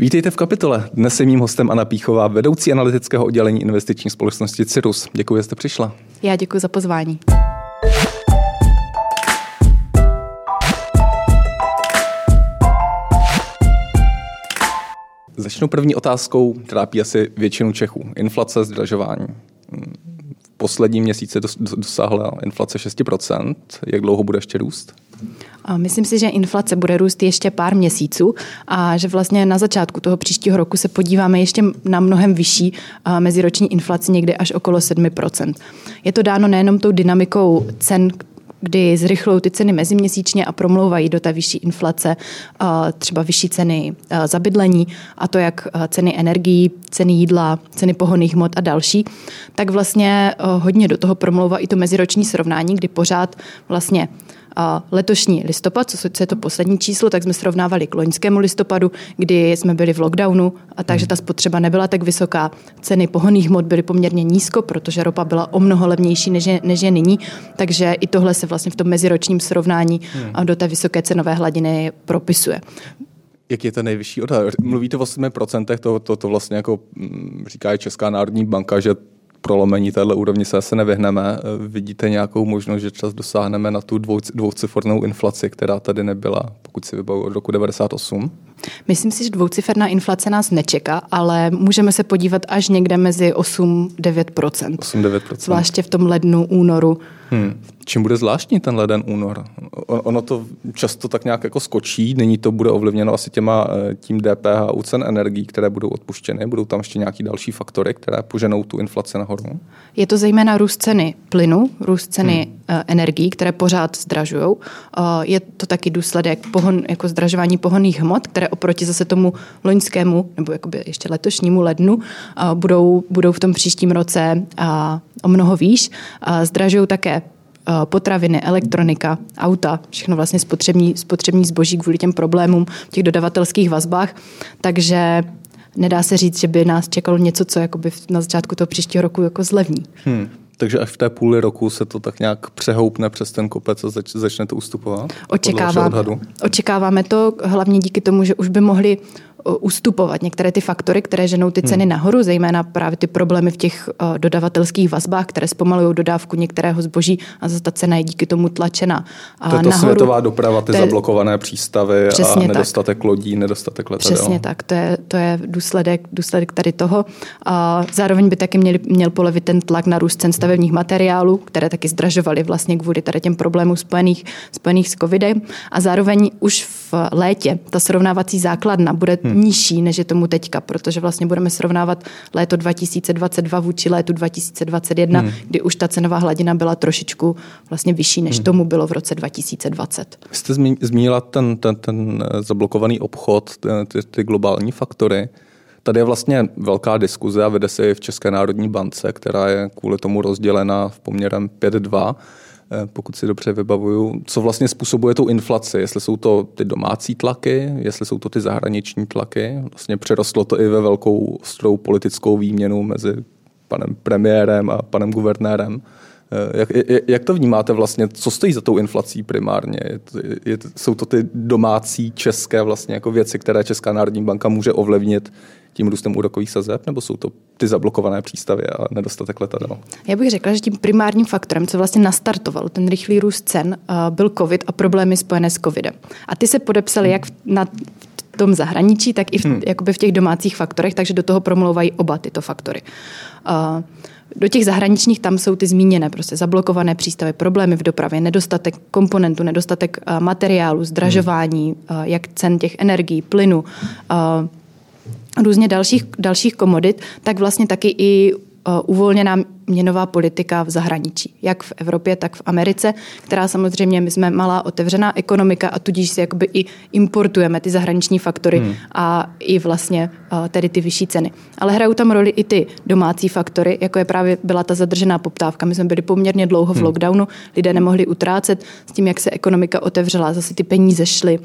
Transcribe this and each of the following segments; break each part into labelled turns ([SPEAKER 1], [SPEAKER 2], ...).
[SPEAKER 1] Vítejte v kapitole. Dnes je mým hostem Anna Píchová, vedoucí analytického oddělení investiční společnosti Cirrus. Děkuji, že jste přišla.
[SPEAKER 2] Já děkuji za pozvání.
[SPEAKER 1] Začnu první otázkou, trápí asi většinu Čechů. Inflace, zdražování. V posledním měsíci dosáhla inflace 6%. Jak dlouho bude ještě růst?
[SPEAKER 2] Myslím si, že inflace bude růst ještě pár měsíců a že vlastně na začátku toho příštího roku se podíváme ještě na mnohem vyšší meziroční inflaci, někdy až okolo 7%. Je to dáno nejenom tou dynamikou cen, kdy zrychlou ty ceny meziměsíčně a promlouvají do té vyšší inflace, třeba vyšší ceny za bydlení a to jak ceny energií, ceny jídla, ceny pohonných hmot a další, tak vlastně hodně do toho promlouvá i to meziroční srovnání, kdy pořád vlastně letošní listopad, co je to poslední číslo, tak jsme srovnávali k loňskému listopadu, kdy jsme byli v lockdownu, a takže ta spotřeba nebyla tak vysoká. Ceny pohonných hmot byly poměrně nízko, protože ropa byla o mnoho levnější, než je, než je nyní. Takže i tohle se vlastně v tom meziročním srovnání hmm. do té vysoké cenové hladiny propisuje.
[SPEAKER 1] Jak je ten nejvyšší odhad? Mluvíte o 7%, to, to, to vlastně jako mm, říká Česká národní banka, že prolomení téhle úrovni se asi nevyhneme. Vidíte nějakou možnost, že čas dosáhneme na tu dvou, dvoucifernou inflaci, která tady nebyla, pokud si vybavu od roku 98?
[SPEAKER 2] Myslím si, že dvouciferná inflace nás nečeká, ale můžeme se podívat až někde mezi 8-9%. 8-9%. Zvláště v tom lednu, únoru.
[SPEAKER 1] Hmm. Čím bude zvláštní ten leden únor? Ono to často tak nějak jako skočí, nyní to bude ovlivněno asi těma, eh, tím DPH u cen energií, které budou odpuštěny. Budou tam ještě nějaký další faktory, které poženou tu inflaci nahoru?
[SPEAKER 2] Je to zejména růst ceny plynu, růst ceny hmm. Eh, energií, které pořád zdražují. Eh, je to taky důsledek pohon, jako zdražování pohonných hmot, které oproti zase tomu loňskému nebo jakoby ještě letošnímu lednu budou, budou v tom příštím roce o mnoho výš. Zdražují také potraviny, elektronika, auta, všechno vlastně spotřební, spotřební zboží kvůli těm problémům v těch dodavatelských vazbách. Takže nedá se říct, že by nás čekalo něco, co jakoby na začátku toho příštího roku jako zlevní. Hmm.
[SPEAKER 1] Takže až v té půli roku se to tak nějak přehoupne přes ten kopec a zač- začne to ustupovat?
[SPEAKER 2] Očekáváme, očekáváme to hlavně díky tomu, že už by mohli ustupovat některé ty faktory, které ženou ty ceny hmm. nahoru, zejména právě ty problémy v těch dodavatelských vazbách, které zpomalují dodávku některého zboží a zase ta cena je díky tomu tlačena
[SPEAKER 1] To je to nahoru. světová doprava, ty je, zablokované přístavy a nedostatek tak. lodí, nedostatek letadel.
[SPEAKER 2] Přesně tak, to je, to je důsledek, důsledek tady toho. A zároveň by taky měl, měl polevit ten tlak na růst cen stavebních materiálů, které taky zdražovaly vlastně kvůli tady těm problémům spojených, spojených s covidem. A zároveň už v létě ta srovnávací základna bude hmm hmm. nižší, než je tomu teďka, protože vlastně budeme srovnávat léto 2022 vůči létu 2021, hmm. kdy už ta cenová hladina byla trošičku vlastně vyšší, než hmm. tomu bylo v roce 2020.
[SPEAKER 1] Jste zmínila ten, ten, ten eh, zablokovaný obchod, ty, ty globální faktory. Tady je vlastně velká diskuze a vede se i v České národní bance, která je kvůli tomu rozdělena v poměrem 5-2. Eh, pokud si dobře vybavuju, co vlastně způsobuje tu inflaci, jestli jsou to ty domácí tlaky, jestli jsou to ty zahraniční tlaky. Vlastně přerostlo to i ve velkou ostrou politickou výměnu mezi panem premiérem a panem guvernérem. Eh, jak, jak to vnímáte vlastně? Co stojí za tou inflací primárně? Je, je, jsou to ty domácí české vlastně jako věci, které Česká národní banka může ovlivnit tím růstem úrokových sazeb, nebo jsou to ty zablokované přístavy a nedostatek letadel?
[SPEAKER 2] Já bych řekla, že tím primárním faktorem, co vlastně nastartoval ten rychlý růst cen, eh, byl COVID a problémy spojené s COVIDem. A ty se podepsaly jak na tom zahraničí, tak i v, hmm. jakoby v těch domácích faktorech, takže do toho promlouvají oba tyto faktory. Uh, do těch zahraničních tam jsou ty zmíněné, prostě zablokované přístavy, problémy v dopravě, nedostatek komponentů, nedostatek uh, materiálu, zdražování, uh, jak cen těch energií, plynu, uh, různě dalších, dalších komodit, tak vlastně taky i uvolněná měnová politika v zahraničí, jak v Evropě, tak v Americe, která samozřejmě, my jsme malá otevřená ekonomika a tudíž si jakoby i importujeme ty zahraniční faktory hmm. a i vlastně tedy ty vyšší ceny. Ale hrajou tam roli i ty domácí faktory, jako je právě byla ta zadržená poptávka. My jsme byli poměrně dlouho v hmm. lockdownu, lidé nemohli utrácet s tím, jak se ekonomika otevřela, zase ty peníze šly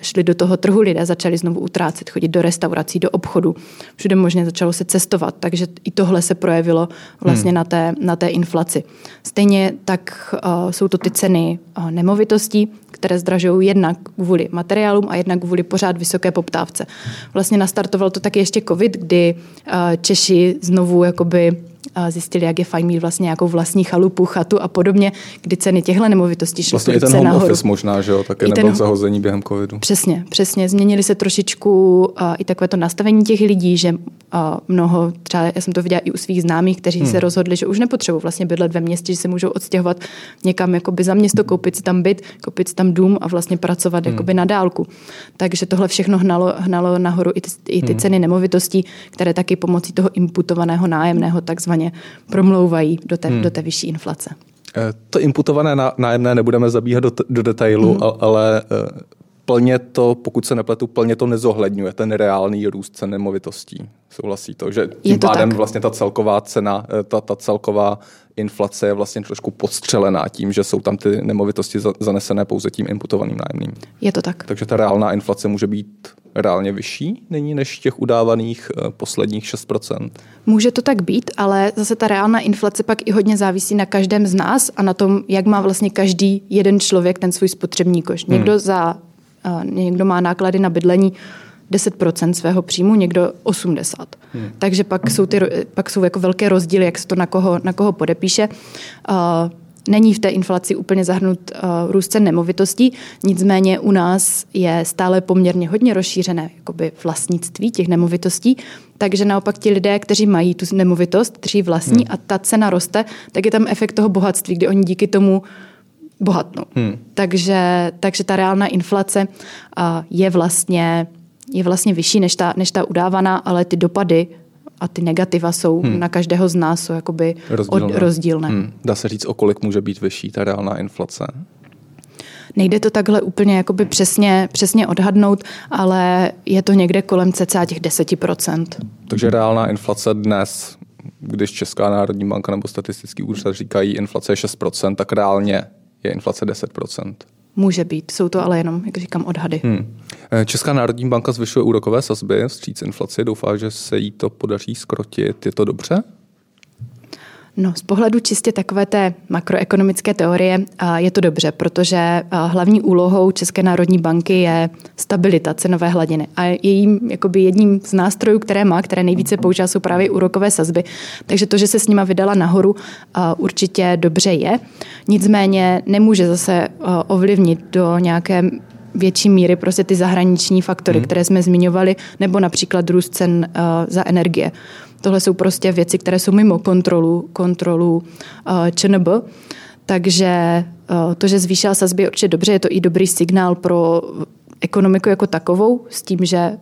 [SPEAKER 2] šli do toho trhu lidé, začali znovu utrácet, chodit do restaurací, do obchodu. Všude možně začalo se cestovat, takže i tohle se projevilo vlastně hmm. na, té, na té inflaci. Stejně tak uh, jsou to ty ceny uh, nemovitostí, které zdražují jednak kvůli materiálům a jednak kvůli pořád vysoké poptávce. Vlastně nastartoval to taky ještě covid, kdy uh, Češi znovu jakoby zjistili, jak je fajn mít vlastně nějakou vlastní chalupu, chatu a podobně, kdy ceny těchto nemovitostí šly
[SPEAKER 1] Vlastně i ten home nahoru. office možná, že jo, také nebyl ten... zahození během covidu.
[SPEAKER 2] Přesně, přesně. Změnili se trošičku uh, i takové to nastavení těch lidí, že uh, mnoho, třeba já jsem to viděla i u svých známých, kteří hmm. se rozhodli, že už nepotřebují vlastně bydlet ve městě, že se můžou odstěhovat někam jakoby za město, koupit si tam byt, koupit si tam dům a vlastně pracovat hmm. jakoby na dálku. Takže tohle všechno hnalo, hnalo nahoru i ty, i ty hmm. ceny nemovitostí, které taky pomocí toho imputovaného nájemného takzvaně takzvaně promlouvají do té, hmm. do té vyšší inflace.
[SPEAKER 1] Eh, to imputované nájemné nebudeme zabíhat do, do detailu, hmm. ale eh, plně to, pokud se nepletu, plně to nezohledňuje ten reálný růst cen nemovitostí. Souhlasí to, že tím to pádem tak. vlastně ta celková cena, eh, ta, ta celková inflace je vlastně trošku podstřelená tím, že jsou tam ty nemovitosti zanesené pouze tím imputovaným nájemným.
[SPEAKER 2] Je to tak.
[SPEAKER 1] Takže ta reálná inflace může být reálně vyšší není než těch udávaných eh, posledních 6%?
[SPEAKER 2] Může to tak být, ale zase ta reálná inflace pak i hodně závisí na každém z nás a na tom, jak má vlastně každý jeden člověk ten svůj spotřební koš. Někdo, hmm. za, někdo má náklady na bydlení 10% svého příjmu, někdo 80%. Hmm. Takže pak jsou, ty, pak jsou jako velké rozdíly, jak se to na koho, na koho podepíše. Není v té inflaci úplně zahrnut růst cen nemovitostí, nicméně u nás je stále poměrně hodně rozšířené jakoby vlastnictví těch nemovitostí, takže naopak ti lidé, kteří mají tu nemovitost, kteří vlastní hmm. a ta cena roste, tak je tam efekt toho bohatství, kdy oni díky tomu bohatnou. Hmm. Takže, takže ta reálná inflace je vlastně je vlastně vyšší než ta, než ta udávaná, ale ty dopady a ty negativa jsou hmm. na každého z nás jsou jakoby rozdílné. Od, rozdílné. Hmm.
[SPEAKER 1] Dá se říct, o kolik může být vyšší ta reálná inflace?
[SPEAKER 2] Nejde to takhle úplně jakoby přesně, přesně odhadnout, ale je to někde kolem cca těch 10%.
[SPEAKER 1] Takže reálná inflace dnes, když Česká národní banka nebo statistický úřad říkají inflace je 6%, tak reálně je inflace 10%.
[SPEAKER 2] Může být, jsou to ale jenom, jak říkám, odhady. Hmm.
[SPEAKER 1] Eh, Česká národní banka zvyšuje úrokové sazby, stříc inflaci. Doufá, že se jí to podaří skrotit. Je to dobře?
[SPEAKER 2] No, z pohledu čistě takové té makroekonomické teorie je to dobře, protože hlavní úlohou České národní banky je stabilita cenové hladiny. A jejím jakoby jedním z nástrojů, které má, které nejvíce používá, jsou právě úrokové sazby. Takže to, že se s nima vydala nahoru, určitě dobře je. Nicméně nemůže zase ovlivnit do nějaké větší míry prostě ty zahraniční faktory, hmm. které jsme zmiňovali, nebo například růst cen za energie. Tohle jsou prostě věci, které jsou mimo kontrolu, kontrolu uh, ČNB. Takže uh, to, že zvýšila sazby, je určitě dobře, je to i dobrý signál pro ekonomiku jako takovou, s tím, že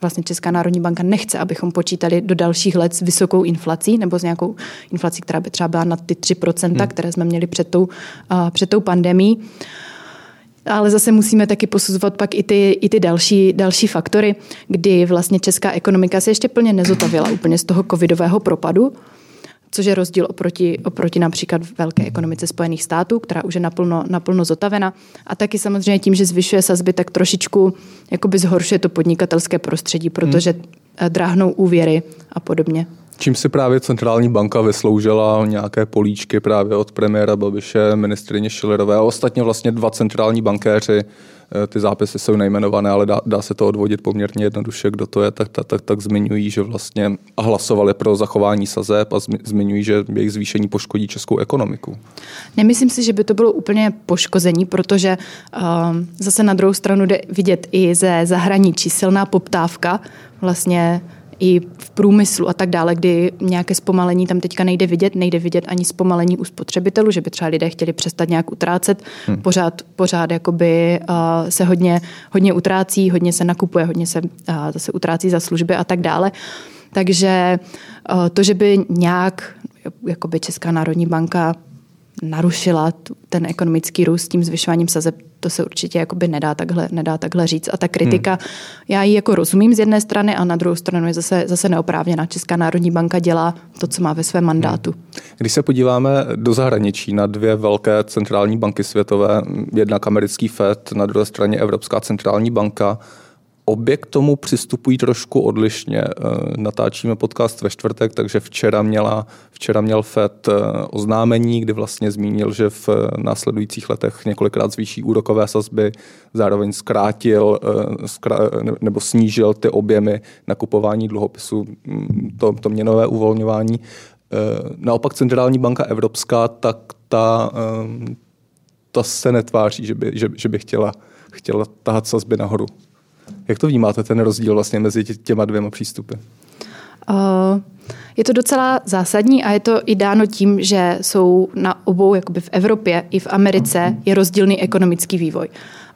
[SPEAKER 2] vlastně Česká národní banka nechce, abychom počítali do dalších let s vysokou inflací nebo s nějakou inflací, která by třeba byla na ty 3%, hmm. které jsme měli před tou, uh, před tou pandemí. Uh, ale zase musíme taky posuzovat pak i ty, i ty další, další faktory, kdy vlastně česká ekonomika se ještě plně nezotavila úplně z toho covidového propadu, což je rozdíl oproti, oproti například velké ekonomice Spojených států, která už je naplno, naplno zotavena. A taky samozřejmě tím, že zvyšuje sazby, tak trošičku jakoby zhoršuje to podnikatelské prostředí, protože hmm. dráhnou úvěry a podobně.
[SPEAKER 1] Čím si právě centrální banka vysloužila nějaké políčky právě od premiéra Babiše, ministrině Schillerové a ostatně vlastně dva centrální bankéři, eh, ty zápisy jsou nejmenované, ale dá, dá se to odvodit poměrně jednoduše, kdo to je, tak, tak, tak, tak zmiňují, že vlastně hlasovali pro zachování sazeb a zmiňují, že jejich zvýšení poškodí českou ekonomiku.
[SPEAKER 2] Nemyslím si, že by to bylo úplně poškození, protože uh, zase na druhou stranu jde vidět i ze zahraničí silná poptávka vlastně i v průmyslu a tak dále, kdy nějaké zpomalení tam teďka nejde vidět, nejde vidět ani zpomalení u spotřebitelů, že by třeba lidé chtěli přestat nějak utrácet, hmm. pořád, pořád jakoby uh, se hodně, hodně utrácí, hodně se nakupuje, hodně se uh, zase utrácí za služby a tak dále. Takže uh, to, že by nějak jakoby Česká národní banka narušila tu, ten ekonomický růst tím zvyšováním sazeb, to se určitě jakoby nedá takhle, nedá takhle říct. A ta kritika, hmm. já ji jako rozumím z jedné strany a na druhou stranu je zase, zase neoprávněná. Česká národní banka dělá to, co má ve svém mandátu. Hmm.
[SPEAKER 1] Když se podíváme do zahraničí na dvě velké centrální banky světové, jednak americký FED, na druhé straně Evropská centrální banka, Obě k tomu přistupují trošku odlišně. Eh, natáčíme podcast ve čtvrtek, takže včera, měla, včera měl FED eh, oznámení, kdy vlastně zmínil, že v následujících letech několikrát zvýší úrokové sazby, zároveň zkrátil eh, nebo snížil ty objemy nakupování dluhopisů, mm, to, to měnové uvolňování. Naopak Centrální banka Evropská, tak ta, ta se netváří, že by, že, že by chtěla, chtěla tahat sazby nahoru. Jak to vnímáte, ten rozdíl vlastně mezi těma dvěma přístupy?
[SPEAKER 2] Uh, je to docela zásadní a je to i dáno tím, že jsou na obou, jakoby v Evropě i v Americe, je rozdílný ekonomický vývoj.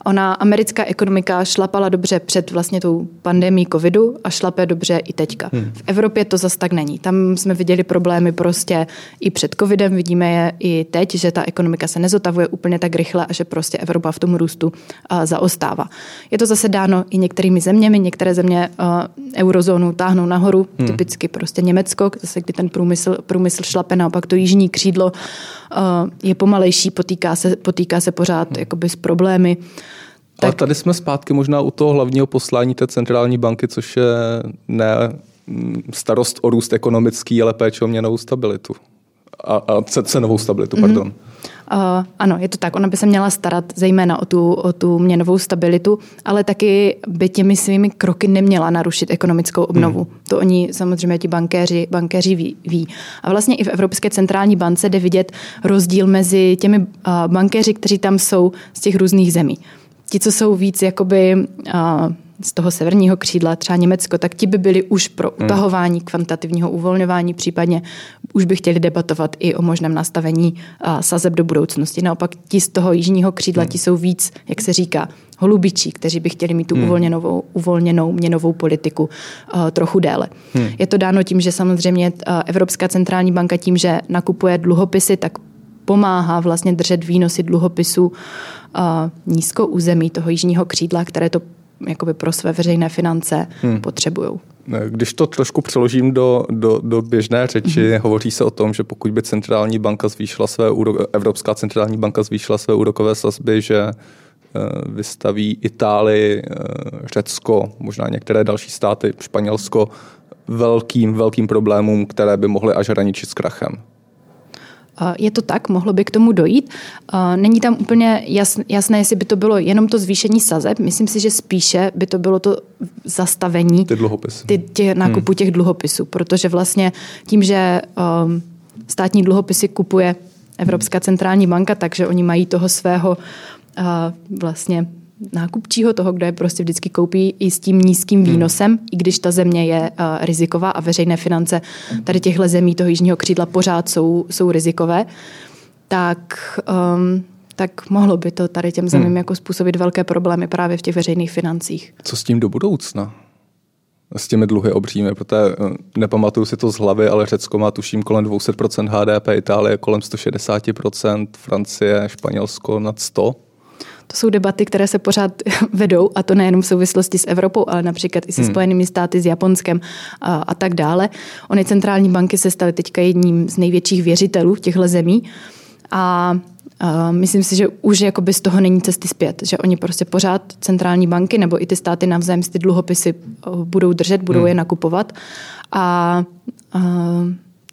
[SPEAKER 2] Ona, americká ekonomika šlapala dobře před vlastně tou pandemí covidu a šlape dobře i teďka. Hmm. V Evropě to zas tak není. Tam jsme viděli problémy prostě i před covidem, vidíme je i teď, že ta ekonomika se nezotavuje úplně tak rychle a že prostě Evropa v tom růstu uh, zaostává. Je to zase dáno i některými zeměmi, některé země uh, eurozónu táhnou nahoru, hmm. typicky prostě Německo, zase kdy ten průmysl, průmysl šlape, naopak to jižní křídlo uh, je pomalejší, potýká se, potýká se pořád hmm. jakoby s problémy.
[SPEAKER 1] Tak... Ale tady jsme zpátky možná u toho hlavního poslání té centrální banky, což je ne mm, starost o růst ekonomický, ale péče o měnovou stabilitu. A, a cenovou stabilitu, mm-hmm. pardon.
[SPEAKER 2] Uh, ano, je to tak. Ona by se měla starat zejména o tu, o tu měnovou stabilitu, ale taky by těmi svými kroky neměla narušit ekonomickou obnovu. Hmm. To oni samozřejmě ti bankéři, bankéři ví, ví. A vlastně i v Evropské centrální bance jde vidět rozdíl mezi těmi uh, bankéři, kteří tam jsou z těch různých zemí ti, co jsou víc jakoby uh, z toho severního křídla, třeba Německo, tak ti by byli už pro hmm. utahování kvantitativního uvolňování, případně už by chtěli debatovat i o možném nastavení uh, sazeb do budoucnosti. Naopak ti z toho jižního křídla, hmm. ti jsou víc, jak se říká, holubičí, kteří by chtěli mít tu hmm. uvolněnou, uvolněnou měnovou politiku uh, trochu déle. Hmm. Je to dáno tím, že samozřejmě uh, Evropská centrální banka tím, že nakupuje dluhopisy, tak pomáhá vlastně držet výnosy dluhopisů nízko území toho jižního křídla, které to jakoby pro své veřejné finance hmm. potřebují.
[SPEAKER 1] Když to trošku přeložím do, do, do běžné řeči, hmm. hovoří se o tom, že pokud by centrální banka zvýšila své, Evropská centrální banka zvýšila své úrokové sazby, že eh, vystaví Itálii, eh, Řecko, možná některé další státy, Španělsko, velkým, velkým problémům, které by mohly až hraničit s krachem.
[SPEAKER 2] Je to tak, mohlo by k tomu dojít. Není tam úplně jasné, jestli by to bylo jenom to zvýšení sazeb. Myslím si, že spíše by to bylo to zastavení
[SPEAKER 1] ty dluhopisy.
[SPEAKER 2] Ty, tě, nákupu hmm. těch dluhopisů, protože vlastně tím, že um, státní dluhopisy kupuje Evropská centrální banka, takže oni mají toho svého uh, vlastně nákupčího, toho, kdo je prostě vždycky koupí i s tím nízkým hmm. výnosem, hmm. i když ta země je uh, riziková a veřejné finance tady těchto zemí toho jižního křídla pořád jsou, jsou rizikové, tak, um, tak mohlo by to tady těm zemím hmm. jako způsobit velké problémy právě v těch veřejných financích.
[SPEAKER 1] Co s tím do budoucna? s těmi dluhy obřími, protože eh, nepamatuju si to z hlavy, ale Řecko má tuším kolem 200% HDP, Itálie kolem 160%, Francie, Španělsko nad 100%.
[SPEAKER 2] To jsou debaty, které se pořád vedou, a to nejenom v souvislosti s Evropou, ale například i se hmm. Spojenými státy, s Japonskem a, a tak dále. Ony centrální banky se staly teďka jedním z největších věřitelů těchto zemí. A myslím si, že už z toho není cesty zpět, že oni prostě pořád centrální banky nebo i ty státy navzájem ty dluhopisy budou držet, budou hmm. je nakupovat. A, a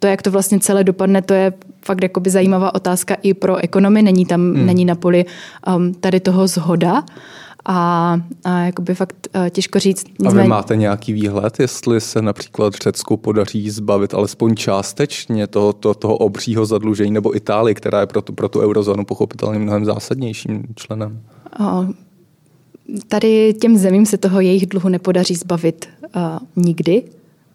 [SPEAKER 2] to, jak to vlastně celé dopadne, to je fakt jakoby zajímavá otázka i pro ekonomy. Není tam, hmm. není na poli um, tady toho zhoda. A, a jakoby fakt uh, těžko říct.
[SPEAKER 1] Nicméně... A vy máte nějaký výhled, jestli se například Řecku podaří zbavit alespoň částečně toho, to, toho obřího zadlužení, nebo Itálii, která je pro tu, pro tu eurozónu pochopitelně mnohem zásadnějším členem?
[SPEAKER 2] Uh, tady těm zemím se toho jejich dluhu nepodaří zbavit uh, nikdy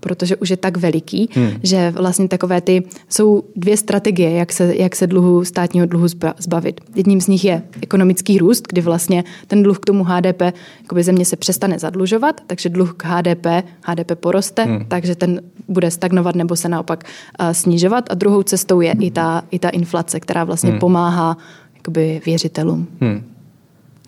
[SPEAKER 2] protože už je tak veliký, hmm. že vlastně takové ty, jsou dvě strategie, jak se, jak se dluhu, státního dluhu zbavit. Jedním z nich je ekonomický růst, kdy vlastně ten dluh k tomu HDP, jakoby země se přestane zadlužovat, takže dluh k HDP, HDP poroste, hmm. takže ten bude stagnovat nebo se naopak uh, snižovat. A druhou cestou je i ta, i ta inflace, která vlastně hmm. pomáhá jakoby věřitelům. Hmm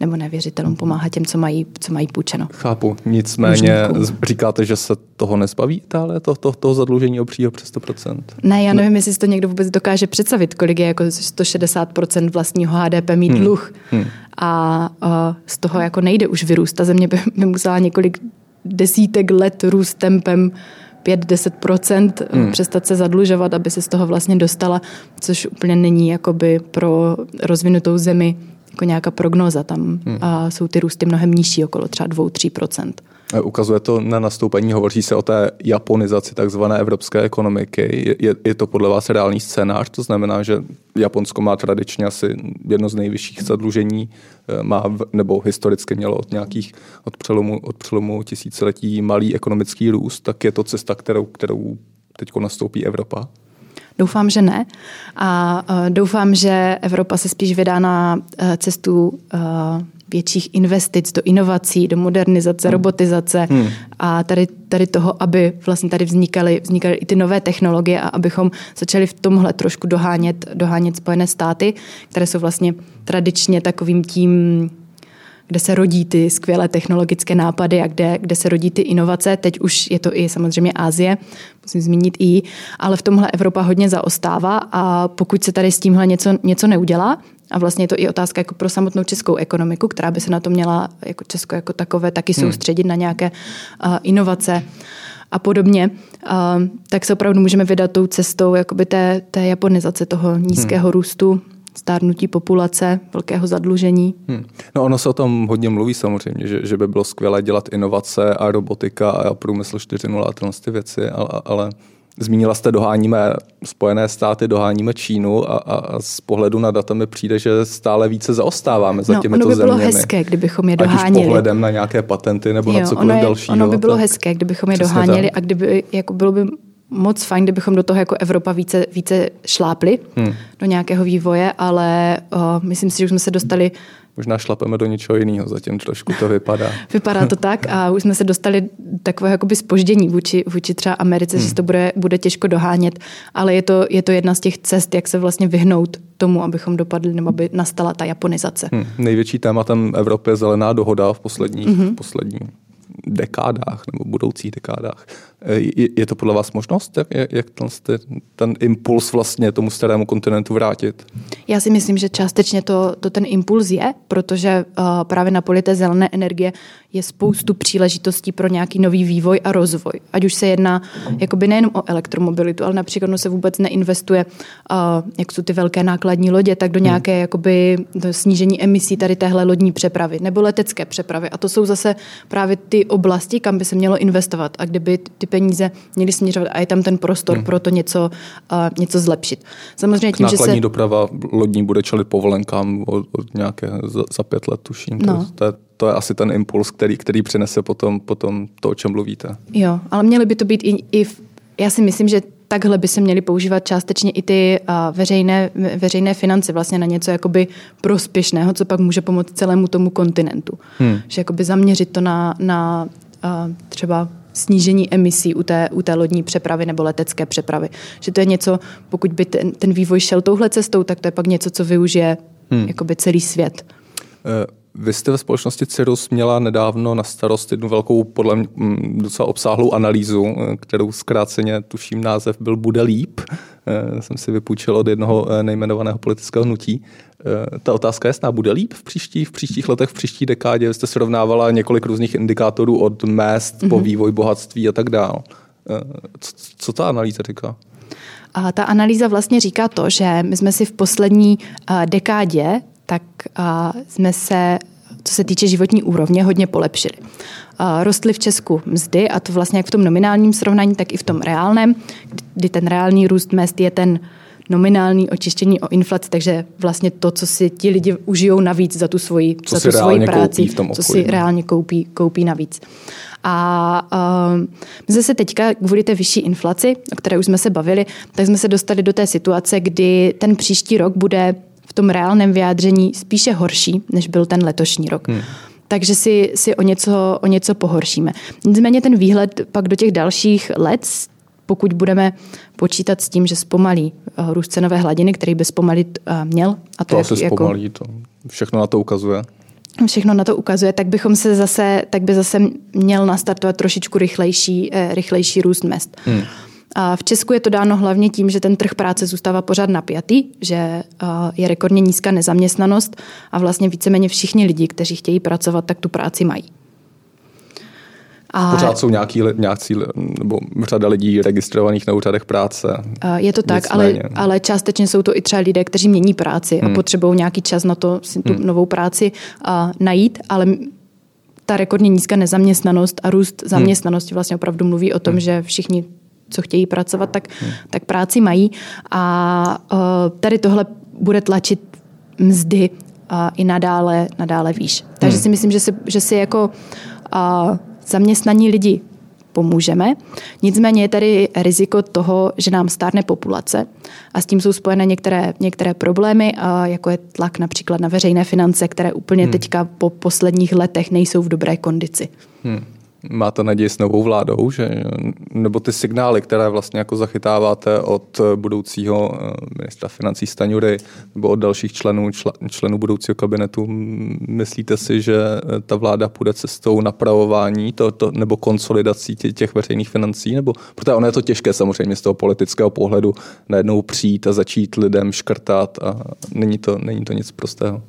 [SPEAKER 2] nebo nevěřitelům pomáhat těm, co mají, co mají půjčeno.
[SPEAKER 1] Chápu, nicméně Dlužníků. říkáte, že se toho nezbaví Itálie, to, to, toho zadlužení obřího přes 100%?
[SPEAKER 2] Ne, já nevím, ne. jestli si to někdo vůbec dokáže představit, kolik je jako 160% vlastního HDP mít hmm. dluh. Hmm. A uh, z toho jako nejde už vyrůst. Ta země by, by musela několik desítek let růst tempem 5-10%, hmm. přestat se zadlužovat, aby se z toho vlastně dostala, což úplně není jakoby pro rozvinutou zemi jako nějaká prognoza. Tam hmm. a jsou ty růsty mnohem nižší, okolo třeba 2-3%.
[SPEAKER 1] Ukazuje to na nastoupení, hovoří se o té japonizaci takzvané evropské ekonomiky. Je, je to podle vás reálný scénář? To znamená, že Japonsko má tradičně asi jedno z nejvyšších zadlužení, eh, má, nebo historicky mělo od nějakých, od přelomu, od přelomu tisíciletí malý ekonomický růst, tak je to cesta, kterou, kterou teď nastoupí Evropa?
[SPEAKER 2] Doufám, že ne. A uh, doufám, že Evropa se spíš vydá na uh, cestu uh, větších investic do inovací, do modernizace, hmm. robotizace hmm. a tady, tady toho, aby vlastně tady vznikaly, vznikaly i ty nové technologie a abychom začali v tomhle trošku dohánět, dohánět Spojené státy, které jsou vlastně tradičně takovým tím kde se rodí ty skvělé technologické nápady a kde, kde se rodí ty inovace. Teď už je to i samozřejmě Ázie, musím zmínit i, ale v tomhle Evropa hodně zaostává a pokud se tady s tímhle něco, něco neudělá, a vlastně je to i otázka jako pro samotnou českou ekonomiku, která by se na to měla jako Česko jako takové taky hmm. soustředit na nějaké uh, inovace a podobně, uh, tak se opravdu můžeme vydat tou cestou jakoby té, té japonizace toho nízkého hmm. růstu, stárnutí populace, velkého zadlužení. Hmm.
[SPEAKER 1] No ono se o tom hodně mluví samozřejmě, že, že by bylo skvělé dělat inovace a robotika a průmysl 4.0 a tyhle ty věci, ale, ale Zmínila jste, doháníme Spojené státy, doháníme Čínu a, a z pohledu na data mi přijde, že stále více zaostáváme za no, těmito
[SPEAKER 2] ono by
[SPEAKER 1] zeměmi.
[SPEAKER 2] bylo hezké, kdybychom je doháněli.
[SPEAKER 1] Ať už pohledem na nějaké patenty nebo jo, na cokoliv
[SPEAKER 2] ono je,
[SPEAKER 1] dalšího.
[SPEAKER 2] Ono by bylo tak... hezké, kdybychom je doháněli tak. a kdyby, jako bylo by moc fajn, kdybychom do toho jako Evropa více, více šlápli hmm. do nějakého vývoje, ale uh, myslím si, že už jsme se dostali
[SPEAKER 1] Možná šlapeme do něčeho jiného, zatím trošku to vypadá.
[SPEAKER 2] vypadá to tak a už jsme se dostali takové jakoby spoždění vůči, vůči třeba Americe, hmm. že to bude, bude těžko dohánět, ale je to, je to jedna z těch cest, jak se vlastně vyhnout tomu, abychom dopadli, nebo aby nastala ta japonizace. Hmm.
[SPEAKER 1] Největší tématem Evropy je zelená dohoda v posledních, hmm. poslední dekádách nebo budoucích dekádách. Je, je to podle vás možnost, jak, jak ten, ten impuls vlastně tomu starému kontinentu vrátit?
[SPEAKER 2] Já si myslím, že částečně to, to ten impuls je, protože uh, právě na poli té zelené energie je spoustu příležitostí pro nějaký nový vývoj a rozvoj. Ať už se jedná jakoby nejenom o elektromobilitu, ale například no se vůbec neinvestuje, uh, jak jsou ty velké nákladní lodě, tak do hmm. nějaké hmm. jakoby do snížení emisí tady téhle lodní přepravy nebo letecké přepravy. A to jsou zase právě ty oblasti, kam by se mělo investovat. A kdyby ty peníze měly směřovat a je tam ten prostor hmm. pro to něco, uh, něco zlepšit.
[SPEAKER 1] Samozřejmě tím, Nákladní že se... doprava lodní bude čelit povolenkám od, od nějaké za, za pět let, tuším. No. To, je, to je asi ten impuls, který, který přinese potom, potom to, o čem mluvíte.
[SPEAKER 2] Jo, ale měly by to být i, i v, já si myslím, že takhle by se měly používat částečně i ty uh, veřejné, veřejné finance vlastně na něco jakoby prospěšného, co pak může pomoct celému tomu kontinentu. Hmm. Že jakoby zaměřit to na, na uh, třeba snížení emisí u té, u té lodní přepravy nebo letecké přepravy. Že to je něco, pokud by ten, ten vývoj šel touhle cestou, tak to je pak něco, co využije hmm. jakoby celý svět.
[SPEAKER 1] Vy jste ve společnosti Cirrus měla nedávno na starost jednu velkou, podle mě docela obsáhlou analýzu, eh, kterou zkráceně tuším název byl Bude líp. Eh, jsem si vypůjčil od jednoho eh, nejmenovaného politického hnutí. Ta otázka je jasná, bude líp v příštích, v příštích letech, v příští dekádě? Jste srovnávala několik různých indikátorů od mest mm-hmm. po mhm. vývoj bohatství a tak dále. Co, co ta analýza říká?
[SPEAKER 2] A ta analýza vlastně říká to, že my jsme si v poslední dekádě tak jsme se, co se týče životní úrovně, hodně polepšili. Rostly v Česku mzdy, a to vlastně jak v tom nominálním srovnání, tak i v tom reálném, kdy ten reálný růst mest je ten nominální očištění o inflaci, takže vlastně to, co si ti lidi užijou navíc za tu svoji, co za tu svoji práci, v tom co si reálně koupí, koupí navíc. A uh, my jsme se teďka kvůli té vyšší inflaci, o které už jsme se bavili, tak jsme se dostali do té situace, kdy ten příští rok bude tom reálném vyjádření spíše horší, než byl ten letošní rok. Hmm takže si, si o, něco, o něco pohoršíme. Nicméně ten výhled pak do těch dalších let, pokud budeme počítat s tím, že zpomalí eh, růst cenové hladiny, který by zpomalit uh, měl.
[SPEAKER 1] A to, to asi jako, zpomalí, to všechno na to ukazuje.
[SPEAKER 2] Všechno na to ukazuje, tak bychom se zase, tak by zase měl nastartovat trošičku rychlejší, uh, rychlejší růst mest. Hmm. A v Česku je to dáno hlavně tím, že ten trh práce zůstává pořád napjatý, že je rekordně nízká nezaměstnanost a vlastně víceméně všichni lidi, kteří chtějí pracovat, tak tu práci mají.
[SPEAKER 1] A Pořád jsou nějaký, nějaký, nebo řada lidí registrovaných na úřadech práce.
[SPEAKER 2] Je to tak, ale, ale částečně jsou to i třeba lidé, kteří mění práci hmm. a potřebují nějaký čas na to si tu hmm. novou práci a, najít, ale ta rekordně nízká nezaměstnanost a růst hmm. zaměstnanosti vlastně opravdu mluví o tom, hmm. že všichni co chtějí pracovat, tak, tak práci mají. A uh, tady tohle bude tlačit mzdy uh, i nadále, nadále výš. Takže hmm. si myslím, že si, že si jako uh, zaměstnaní lidi pomůžeme. Nicméně je tady riziko toho, že nám stárne populace a s tím jsou spojené některé, některé problémy, a jako je tlak například na veřejné finance, které úplně hmm. teďka po posledních letech nejsou v dobré kondici. Hmm
[SPEAKER 1] máte naději s novou vládou, že, nebo ty signály, které vlastně jako zachytáváte od budoucího eh, ministra financí Staňury nebo od dalších členů, členů budoucího kabinetu, myslíte si, že eh, ta vláda půjde cestou napravování to, to, nebo konsolidací těch, těch veřejných financí? Nebo, protože ono je to těžké samozřejmě z toho politického pohledu najednou přijít a začít lidem škrtat a není to, není to nic prostého.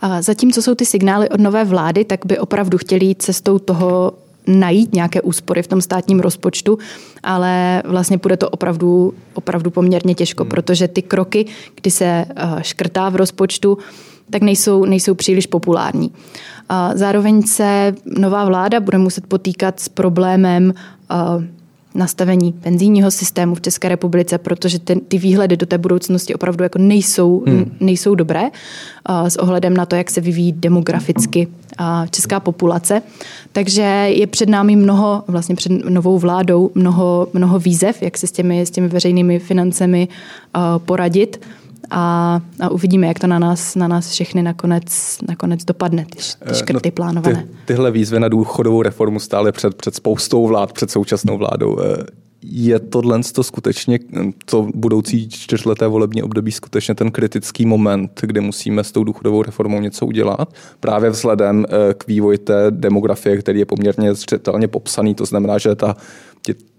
[SPEAKER 2] A zatímco jsou ty signály od nové vlády, tak by opravdu chtěli jít cestou toho najít nějaké úspory v tom státním rozpočtu, ale vlastně bude to opravdu, opravdu poměrně těžko, hmm. protože ty kroky, kdy se eh, škrtá v rozpočtu, tak nejsou, nejsou příliš populární. Zároveň se nová vláda bude muset potýkat s problémem eh, nastavení penzijního systému v České republice, protože ten, ty výhledy do té budoucnosti opravdu jako nejsou, hmm. nejsou dobré uh, s ohledem na to, jak se vyvíjí demograficky uh, česká populace. Takže je před námi mnoho, vlastně před novou vládou, mnoho, mnoho výzev, jak se s těmi, s těmi veřejnými financemi uh, poradit a, a uvidíme, jak to na nás, na nás všechny nakonec, nakonec dopadne, ty, ty eh, škrty no, plánované. Ty,
[SPEAKER 1] tyhle výzvy na důchodovou reformu stále před, před spoustou vlád, před současnou vládou. Eh, je tohle to skutečně, to budoucí čtyřleté volební období, skutečně ten kritický moment, kde musíme s tou důchodovou reformou něco udělat? Právě vzhledem eh, k vývoji té demografie, který je poměrně zřetelně popsaný, to znamená, že ta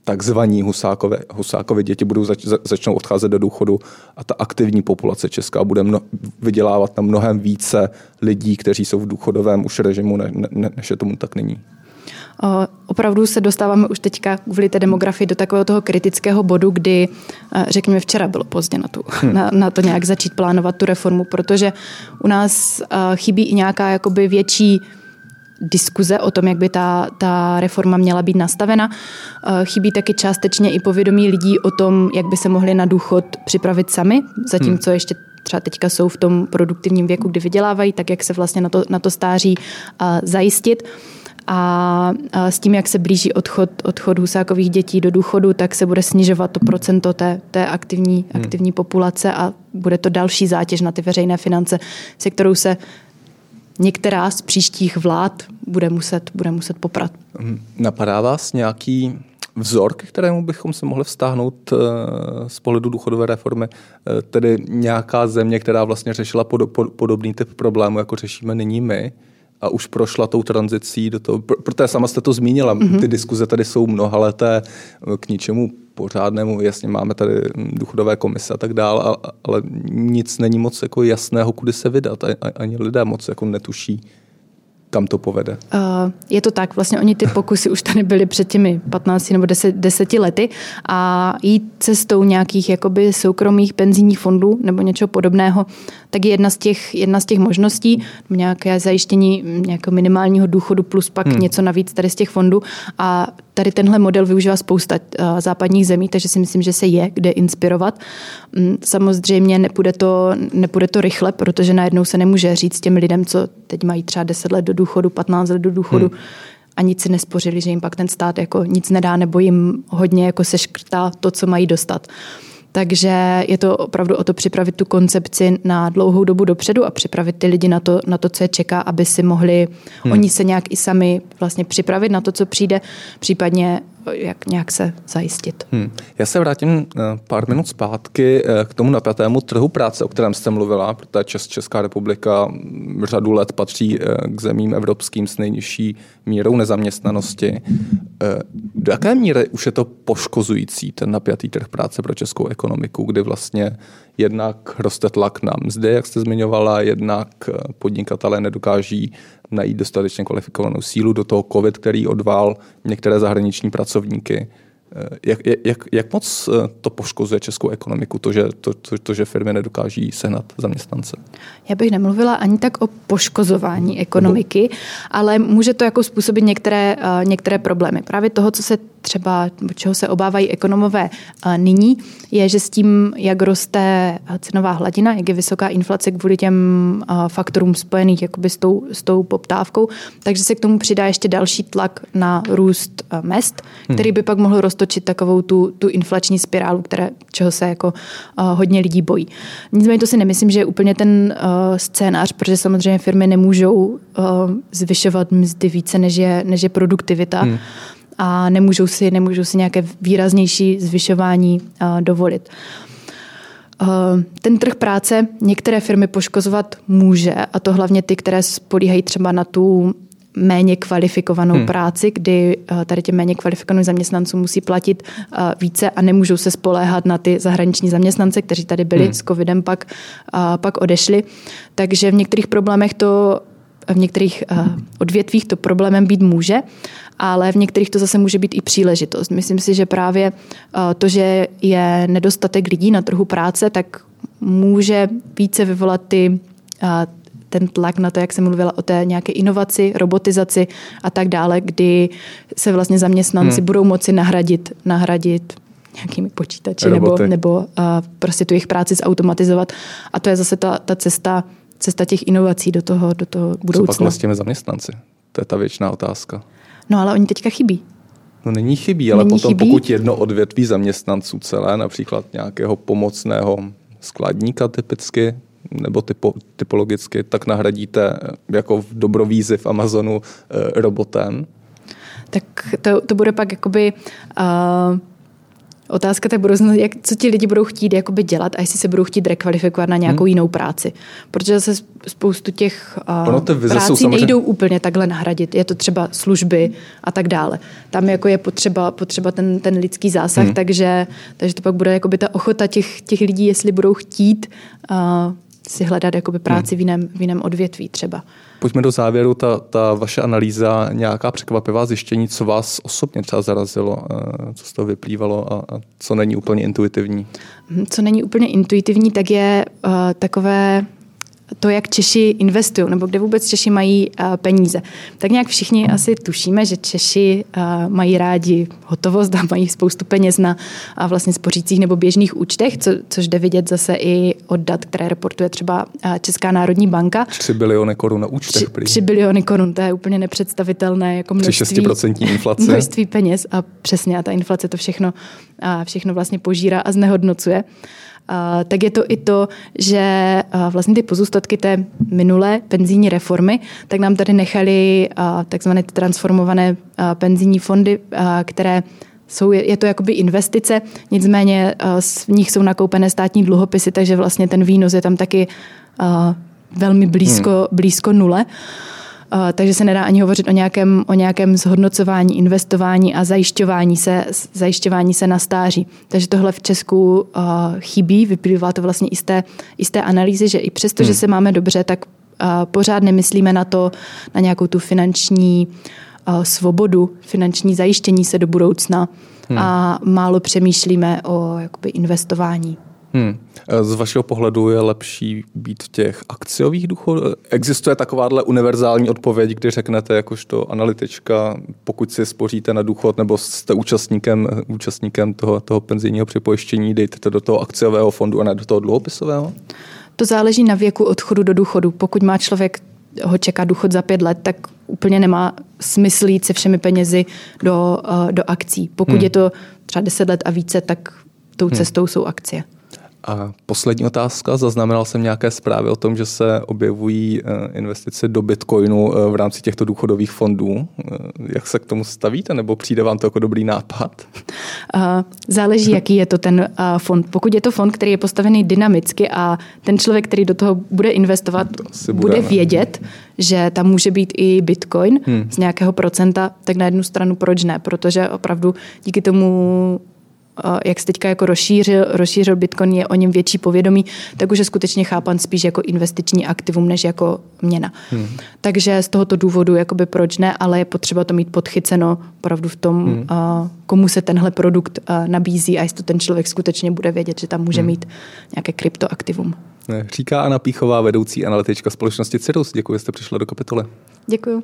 [SPEAKER 1] takzvaní Husákové, Husákové děti budou zač, začnou odcházet do důchodu a ta aktivní populace česká bude mno, vydělávat na mnohem více lidí, kteří jsou v důchodovém už režimu, ne, ne, než je tomu tak není.
[SPEAKER 2] Opravdu se dostáváme už teďka kvůli té demografii do takového toho kritického bodu, kdy, řekněme, včera bylo pozdě na, tu, hmm. na, na to nějak začít plánovat tu reformu, protože u nás chybí i nějaká jakoby větší diskuze o tom, jak by ta, ta reforma měla být nastavena. Eh, chybí taky částečně i povědomí lidí o tom, jak by se mohli na důchod připravit sami, zatímco hmm. ještě třeba teďka jsou v tom produktivním věku, kdy vydělávají, tak jak se vlastně na to, na to stáří uh, zajistit. A, a s tím, jak se blíží odchod, odchod husákových dětí do důchodu, tak se bude snižovat to procento té, té aktivní, hmm. aktivní populace a bude to další zátěž na ty veřejné finance, se kterou se některá z příštích vlád bude muset, bude muset poprat.
[SPEAKER 1] Mhm. Napadá vás nějaký vzor, k kterému bychom se mohli vztáhnout eh, z pohledu důchodové reformy, eh, tedy nějaká země, která vlastně řešila podobný typ problému, jako řešíme nyní my, a už prošla tou tranzicí do toho, protože sama jste to zmínila, mm-hmm. ty diskuze tady jsou mnohaleté, k ničemu pořádnému, jasně máme tady důchodové komise a tak dál, ale nic není moc jako jasného, kudy se vydat. Ani lidé moc jako netuší, kam to povede? Uh,
[SPEAKER 2] je to tak, vlastně oni ty pokusy už tady byly před těmi 15 nebo 10, 10 lety a jít cestou nějakých jakoby soukromých penzijních fondů nebo něčeho podobného, tak je jedna z těch, jedna z těch možností, nějaké zajištění nějakého minimálního důchodu plus pak hmm. něco navíc tady z těch fondů a tady tenhle model využívá spousta uh, západních zemí, takže si myslím, že se je kde inspirovat. Um, samozřejmě nepůjde to, nepůjde to rychle, protože najednou se nemůže říct těm lidem, co teď mají třeba 10 let do důchodu, 15 let do důchodu, hmm. a nic si nespořili, že jim pak ten stát jako nic nedá nebo jim hodně jako seškrtá to, co mají dostat. Takže je to opravdu o to připravit tu koncepci na dlouhou dobu dopředu a připravit ty lidi na to, na to co je čeká, aby si mohli hmm. oni se nějak i sami vlastně připravit na to, co přijde, případně jak nějak se zajistit. Hmm.
[SPEAKER 1] Já se vrátím eh, pár minut zpátky eh, k tomu napjatému trhu práce, o kterém jste mluvila, protože Čes, Česká republika řadu let patří eh, k zemím evropským s nejnižší mírou nezaměstnanosti. Do jaké míry už je to poškozující, ten napjatý trh práce pro českou ekonomiku, kdy vlastně jednak roste tlak na mzdy, jak jste zmiňovala, jednak podnikatelé nedokáží najít dostatečně kvalifikovanou sílu do toho COVID, který odval některé zahraniční pracovníky. Eh, jak, jak, jak moc eh, to poškozuje českou ekonomiku, to že, to, to, to, že firmy nedokáží sehnat zaměstnance?
[SPEAKER 2] Já bych nemluvila ani tak o poškozování ekonomiky, ale může to jako způsobit některé, uh, některé problémy. Právě toho, co se třeba, čeho se obávají ekonomové nyní, je, že s tím, jak roste cenová hladina, jak je vysoká inflace kvůli těm faktorům spojených jakoby s, tou, s tou poptávkou, takže se k tomu přidá ještě další tlak na růst mest, hmm. který by pak mohl roztočit takovou tu, tu inflační spirálu, které, čeho se jako hodně lidí bojí. Nicméně to si nemyslím, že je úplně ten scénář, protože samozřejmě firmy nemůžou zvyšovat mzdy více, než je, než je produktivita. Hmm a nemůžou si, nemůžou si nějaké výraznější zvyšování uh, dovolit. Uh, ten trh práce některé firmy poškozovat může, a to hlavně ty, které spolíhají třeba na tu méně kvalifikovanou hmm. práci, kdy uh, tady těm méně kvalifikovaným zaměstnancům musí platit více a nemůžou se spoléhat na ty zahraniční zaměstnance, kteří tady byli hmm. s covidem, pak, pak odešli. Takže v některých problémech to v některých odvětvích to problémem být může ale v některých to zase může být i příležitost. Myslím si, že právě eh, to, že je nedostatek lidí na trhu práce, tak může více vyvolat ty eh, ten tlak na to, jak jsem mluvila o té nějaké inovaci, robotizaci a tak dále, kdy se vlastně zaměstnanci hmm. budou moci nahradit, nahradit nějakými počítači nebo, nebo uh, prostě tu jejich práci zautomatizovat. A to je zase ta, ta cesta, cesta těch inovací do toho, do toho budoucna.
[SPEAKER 1] Co pak s těmi zaměstnanci? To je ta věčná otázka.
[SPEAKER 2] No ale oni teďka chybí.
[SPEAKER 1] No není chybí, ale není potom chybí. pokud jedno odvětví zaměstnanců celé, například nějakého pomocného skladníka typicky, nebo typo, typologicky, tak nahradíte jako v dobrovízi v Amazonu e, robotem.
[SPEAKER 2] Tak to, to bude pak jakoby uh, Otázka tak budou znamenat, jak, co ti lidi budou chtít jakoby dělat a jestli se budou chtít rekvalifikovat na nějakou hmm. jinou práci. Protože zase spoustu těch uh, prací samozřejmě... nejdou úplně takhle nahradit. Je to třeba služby a tak dále. Tam jako je potřeba, potřeba ten, ten lidský zásah, hmm. takže, takže to pak bude jakoby ta ochota těch, těch lidí, jestli budou chtít uh, si hledat jakoby práci hmm. v, jiném, v jiném odvětví třeba.
[SPEAKER 1] Pojďme do závěru, ta, ta vaše analýza, nějaká překvapivá zjištění, co vás osobně třeba zarazilo, eh, co z toho vyplývalo a, a co není úplně intuitivní?
[SPEAKER 2] Co není úplně intuitivní, tak je uh, takové to, jak Češi investují, nebo kde vůbec Češi mají uh, peníze. Tak nějak všichni asi tušíme, že Češi uh, mají rádi hotovost a mají spoustu peněz na uh, vlastně spořících nebo běžných účtech, co, což jde vidět zase i od dat, které reportuje třeba uh, Česká národní banka.
[SPEAKER 1] 3 biliony korun na účtech.
[SPEAKER 2] 3, 3 biliony korun, to je úplně nepředstavitelné jako množství,
[SPEAKER 1] 6% inflace.
[SPEAKER 2] množství peněz a přesně a ta inflace to všechno, všechno vlastně požírá a znehodnocuje. Uh, tak je to i to, že vlastně ty pozůstatky té minulé penzijní reformy, tak nám tady nechali takzvané transformované penzijní fondy, které jsou, je to jakoby investice, nicméně v nich jsou nakoupené státní dluhopisy, takže vlastně ten výnos je tam taky velmi blízko, hmm. blízko nule. Uh, takže se nedá ani hovořit o nějakém, o nějakém zhodnocování, investování a zajišťování se, zajišťování se na stáří. Takže tohle v Česku chybí, vyplývá to vlastně i z té, i z té analýzy, že i přesto, hmm. že se máme dobře, tak pořád nemyslíme na to, na nějakou tu finanční svobodu, finanční zajištění se do budoucna hmm. a málo přemýšlíme o jakoby, investování.
[SPEAKER 1] Hmm. Z vašeho pohledu je lepší být v těch akciových důchodech? Existuje takováhle univerzální odpověď, kdy řeknete jakožto analytička, pokud si spoříte na důchod nebo jste účastníkem, účastníkem toho, toho penzijního připojištění, dejte to do toho akciového fondu a ne do toho dluhopisového?
[SPEAKER 2] To záleží na věku odchodu do důchodu. Pokud má člověk ho čeká důchod za pět let, tak úplně nemá smysl jít se všemi penězi do, uh, do akcí. Pokud hmm. je to třeba deset let a více, tak tou hmm. cestou hmm. jsou akcie.
[SPEAKER 1] A poslední otázka. Zaznamenal jsem nějaké zprávy o tom, že se objevují eh, investice do Bitcoinu eh, v rámci těchto důchodových fondů. Eh, jak se k tomu stavíte, nebo přijde vám to jako dobrý nápad?
[SPEAKER 2] Záleží, jaký je to ten fond. Pokud je to fond, který je postavený dynamicky a ten člověk, který do toho bude investovat, bude, bude vědět, že tam může být i Bitcoin hmm. z nějakého procenta, tak na jednu stranu proč ne? Protože opravdu díky tomu jak se teďka jako rozšířil, rozšířil Bitcoin, je o něm větší povědomí, tak už je skutečně chápan spíš jako investiční aktivum, než jako měna. Hmm. Takže z tohoto důvodu, jakoby proč ne, ale je potřeba to mít podchyceno opravdu v tom, hmm. komu se tenhle produkt nabízí a jestli ten člověk skutečně bude vědět, že tam může hmm. mít nějaké kryptoaktivum.
[SPEAKER 1] Říká Anna Píchová, vedoucí analytička společnosti Cirrus. Děkuji, že jste přišla do kapitoly.
[SPEAKER 2] Děkuji.